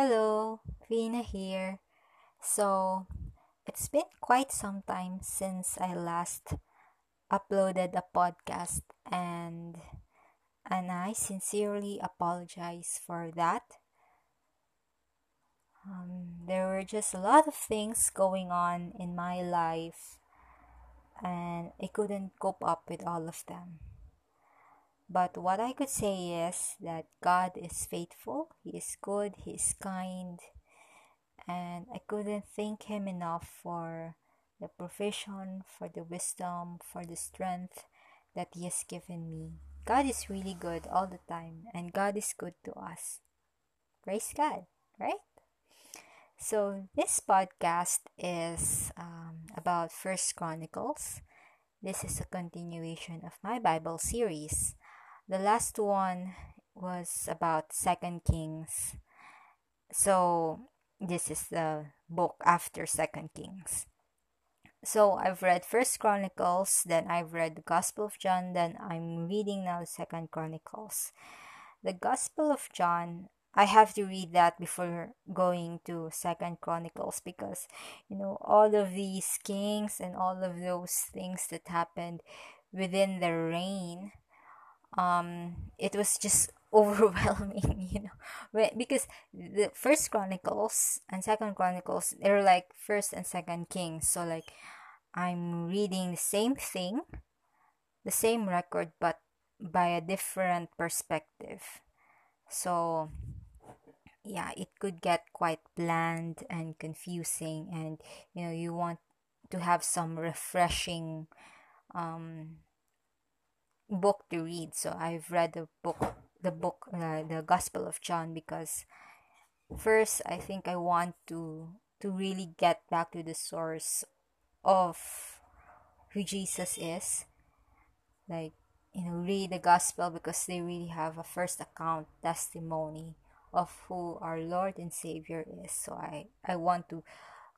Hello, Vina here. So, it's been quite some time since I last uploaded a podcast and and I sincerely apologize for that. Um, there were just a lot of things going on in my life and I couldn't cope up with all of them. But what I could say is that God is faithful, He is good, He is kind, and I couldn't thank Him enough for the provision, for the wisdom, for the strength that He has given me. God is really good all the time, and God is good to us. Praise God, right? So this podcast is um, about First Chronicles. This is a continuation of my Bible series. The last one was about Second Kings. So this is the book after Second Kings. So I've read First Chronicles, then I've read the Gospel of John, then I'm reading now Second Chronicles. The Gospel of John, I have to read that before going to Second Chronicles because you know all of these kings and all of those things that happened within the reign um it was just overwhelming you know. Because the first chronicles and second chronicles they're like first and second kings. So like i'm reading the same thing the same record but by a different perspective. So yeah it could get quite bland and confusing and you know you want to have some refreshing um book to read. So I've read the book, the book, uh, the Gospel of John because first I think I want to to really get back to the source of who Jesus is. Like you know, read the Gospel because they really have a first account testimony of who our Lord and Savior is. So I I want to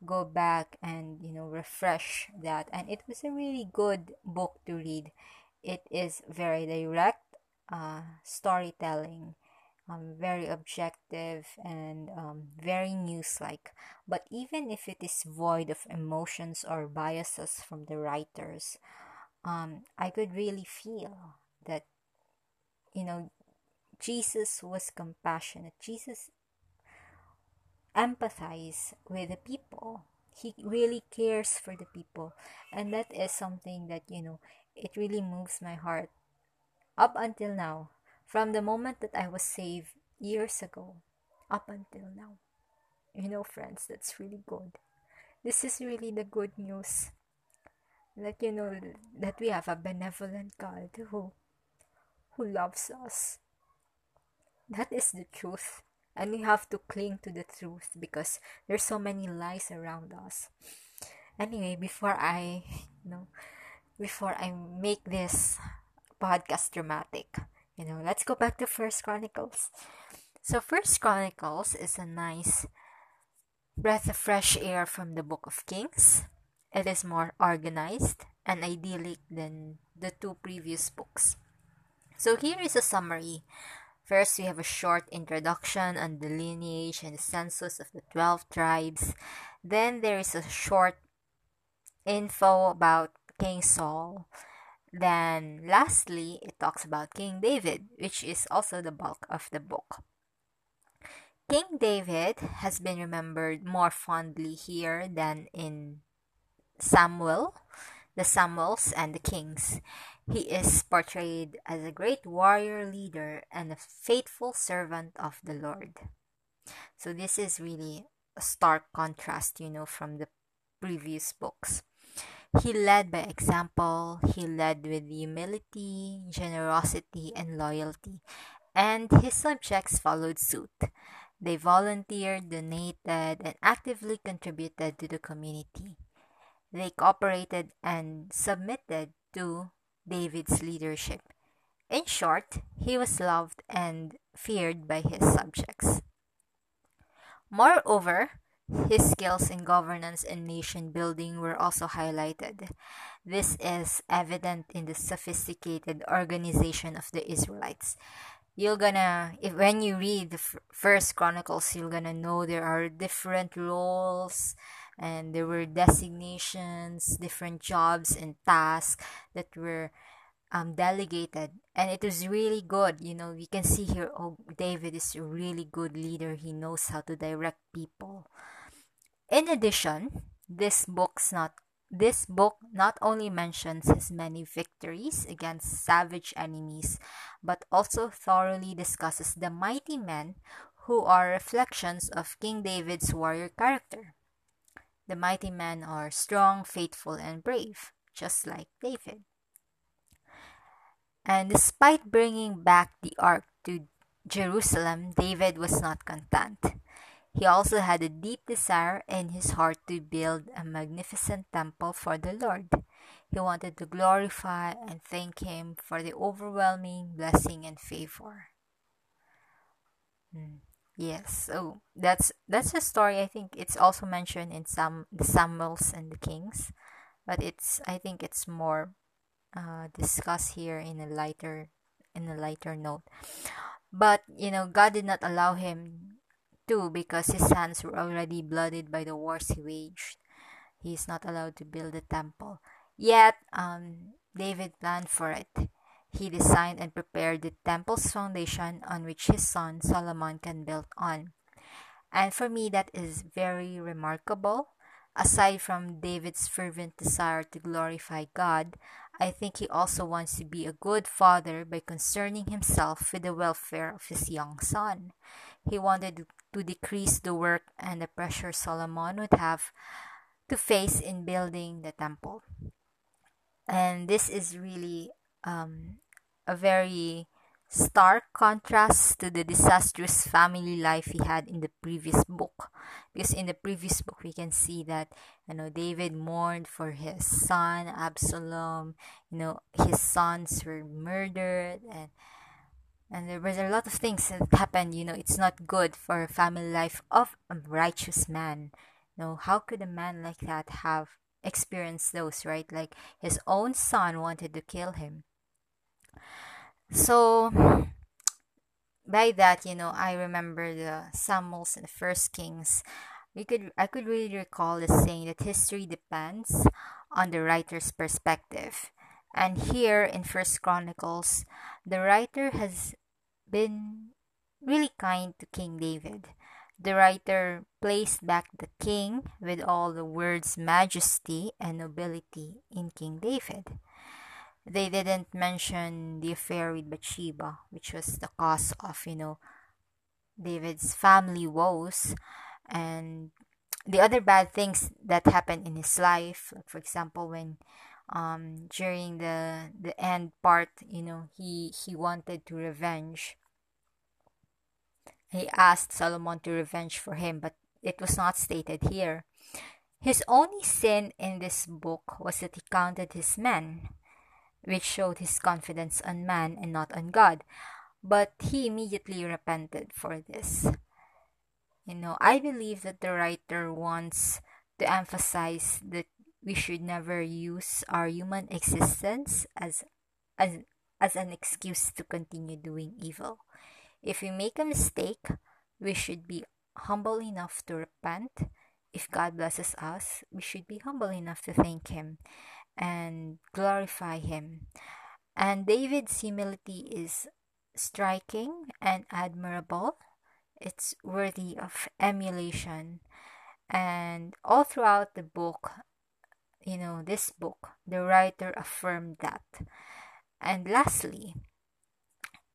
go back and you know refresh that and it was a really good book to read it is very direct uh, storytelling, um, very objective and um, very news like. But even if it is void of emotions or biases from the writers, um, I could really feel that, you know, Jesus was compassionate. Jesus empathized with the people. He really cares for the people. And that is something that, you know, it really moves my heart. Up until now, from the moment that I was saved years ago, up until now. You know, friends, that's really good. This is really the good news. That you know that we have a benevolent God who who loves us. That is the truth. And we have to cling to the truth because there's so many lies around us. Anyway, before I you know before I make this podcast dramatic. You know, let's go back to First Chronicles. So First Chronicles is a nice breath of fresh air from the Book of Kings. It is more organized and idyllic than the two previous books. So here is a summary. First, we have a short introduction on the lineage and the census of the 12 tribes. Then there is a short info about King Saul. Then, lastly, it talks about King David, which is also the bulk of the book. King David has been remembered more fondly here than in Samuel, the Samuels, and the Kings. He is portrayed as a great warrior leader and a faithful servant of the Lord. So, this is really a stark contrast, you know, from the previous books. He led by example, he led with humility, generosity, and loyalty, and his subjects followed suit. They volunteered, donated, and actively contributed to the community. They cooperated and submitted to David's leadership. In short, he was loved and feared by his subjects. Moreover, his skills in governance and nation building were also highlighted. This is evident in the sophisticated organization of the Israelites. you're gonna if when you read the first chronicles you're gonna know there are different roles and there were designations different jobs and tasks that were um, delegated and it was really good you know we can see here oh david is a really good leader he knows how to direct people in addition this book's not this book not only mentions his many victories against savage enemies, but also thoroughly discusses the mighty men who are reflections of King David's warrior character. The mighty men are strong, faithful, and brave, just like David. And despite bringing back the ark to Jerusalem, David was not content. He also had a deep desire in his heart to build a magnificent temple for the Lord. He wanted to glorify and thank him for the overwhelming blessing and favor. Hmm. Yes, so that's that's a story. I think it's also mentioned in some the Samuels and the Kings, but it's I think it's more uh, discussed here in a lighter in a lighter note. But you know, God did not allow him to because his hands were already blooded by the wars he waged. He is not allowed to build a temple. Yet, um, David planned for it. He designed and prepared the temple's foundation on which his son Solomon can build on. And for me, that is very remarkable. Aside from David's fervent desire to glorify God, I think he also wants to be a good father by concerning himself with the welfare of his young son. He wanted to decrease the work and the pressure Solomon would have to face in building the temple. And this is really um, a very stark contrast to the disastrous family life he had in the previous book because in the previous book we can see that you know david mourned for his son absalom you know his sons were murdered and and there was a lot of things that happened you know it's not good for a family life of a righteous man you know how could a man like that have experienced those right like his own son wanted to kill him so by that, you know, I remember the Samuels and the First Kings. We could I could really recall the saying that history depends on the writer's perspective. And here in First Chronicles, the writer has been really kind to King David. The writer placed back the king with all the words majesty and nobility in King David they didn't mention the affair with Bathsheba, which was the cause of, you know, David's family woes and the other bad things that happened in his life. Like for example, when um during the the end part, you know, he he wanted to revenge. He asked Solomon to revenge for him, but it was not stated here. His only sin in this book was that he counted his men which showed his confidence on man and not on God. But he immediately repented for this. You know, I believe that the writer wants to emphasize that we should never use our human existence as as as an excuse to continue doing evil. If we make a mistake, we should be humble enough to repent. If God blesses us, we should be humble enough to thank Him and glorify Him. And David's humility is striking and admirable. It's worthy of emulation. And all throughout the book, you know, this book, the writer affirmed that. And lastly,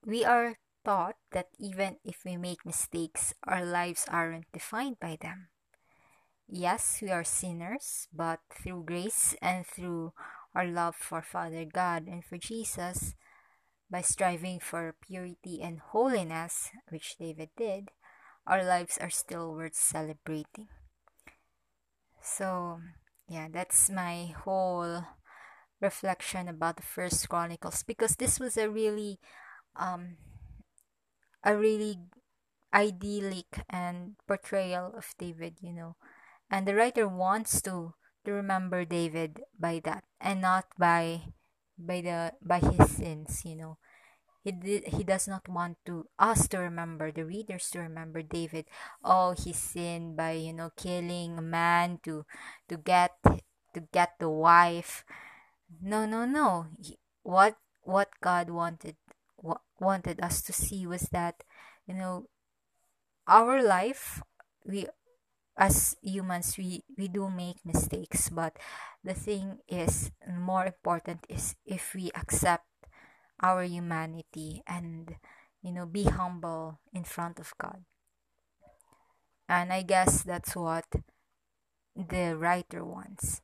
we are taught that even if we make mistakes, our lives aren't defined by them. Yes, we are sinners, but through grace and through our love for Father God and for Jesus, by striving for purity and holiness, which David did, our lives are still worth celebrating. So, yeah, that's my whole reflection about the first chronicles because this was a really um a really idyllic and portrayal of David, you know. And the writer wants to to remember David by that and not by by the by his sins you know. He did, he does not want to us to remember the readers to remember David oh he sinned by you know killing a man to to get to get the wife. No no no. He, what what God wanted what wanted us to see was that you know our life we as humans we we do make mistakes but the thing is more important is if we accept our humanity and you know be humble in front of god. And i guess that's what the writer wants.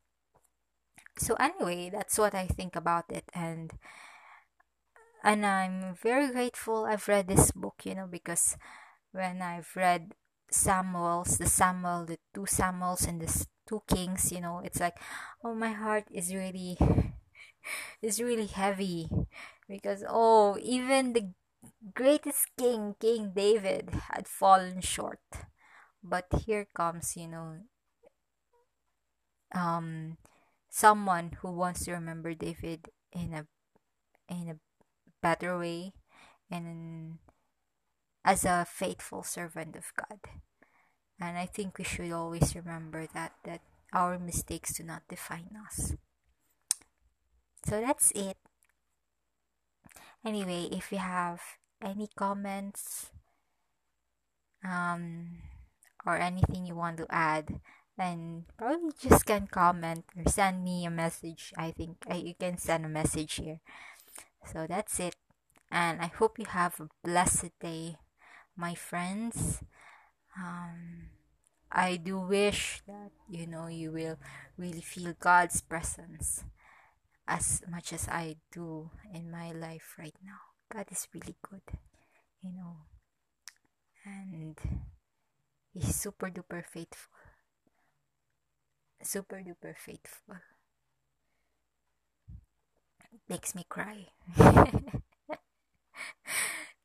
So anyway that's what i think about it and and i'm very grateful i've read this book you know because when i've read samuels the samuel the two samuels and the two kings you know it's like oh my heart is really is really heavy because oh even the greatest king king david had fallen short. But here comes you know um someone who wants to remember david in a in a better way and as a faithful servant of god. And i think we should always remember that that our mistakes do not define us. So that's it. Anyway if you have any comments um or anything you want to add then probably just can comment or send me a message. I think uh, you can send a message here so that's it and i hope you have a blessed day my friends um i do wish that you know you will really feel god's presence as much as I do in my life right now. God is really good, you know, and He's super duper faithful. Super duper faithful. Makes me cry.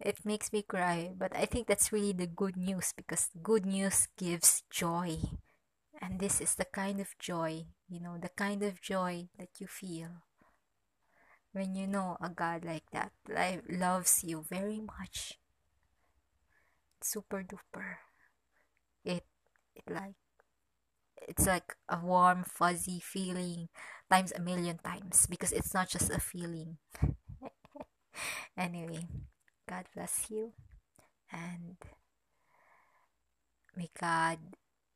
it makes me cry, but I think that's really the good news because good news gives joy. And this is the kind of joy, you know, the kind of joy that you feel when you know a God like that like, loves you very much. Super duper. It it like it's like a warm fuzzy feeling times a million times because it's not just a feeling. anyway, God bless you and may God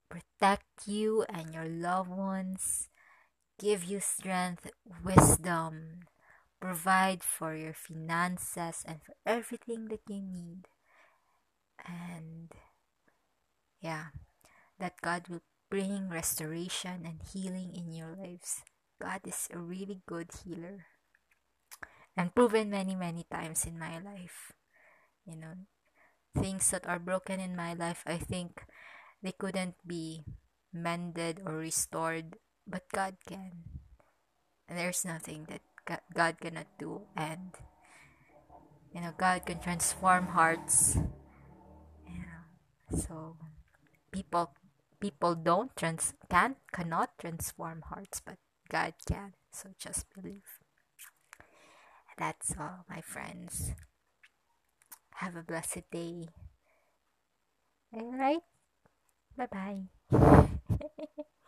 protect you and your loved ones, give you strength, wisdom, provide for your finances and for everything that you need. And yeah, that God will bring restoration and healing in your lives. God is a really good healer and proven many, many times in my life. You know, things that are broken in my life, I think they couldn't be mended or restored, but God can. And there's nothing that God cannot do and you know God can transform hearts yeah so people people don't trans can cannot transform hearts but God can so just believe. That's all my friends. Have a blessed day. All right. Bye bye